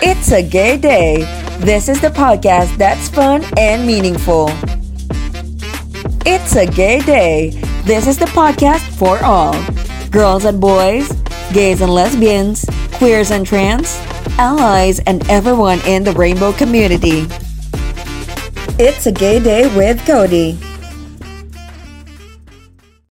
It's a gay day. This is the podcast that's fun and meaningful. It's a gay day. This is the podcast for all girls and boys, gays and lesbians, queers and trans, allies, and everyone in the rainbow community. It's a gay day with Cody.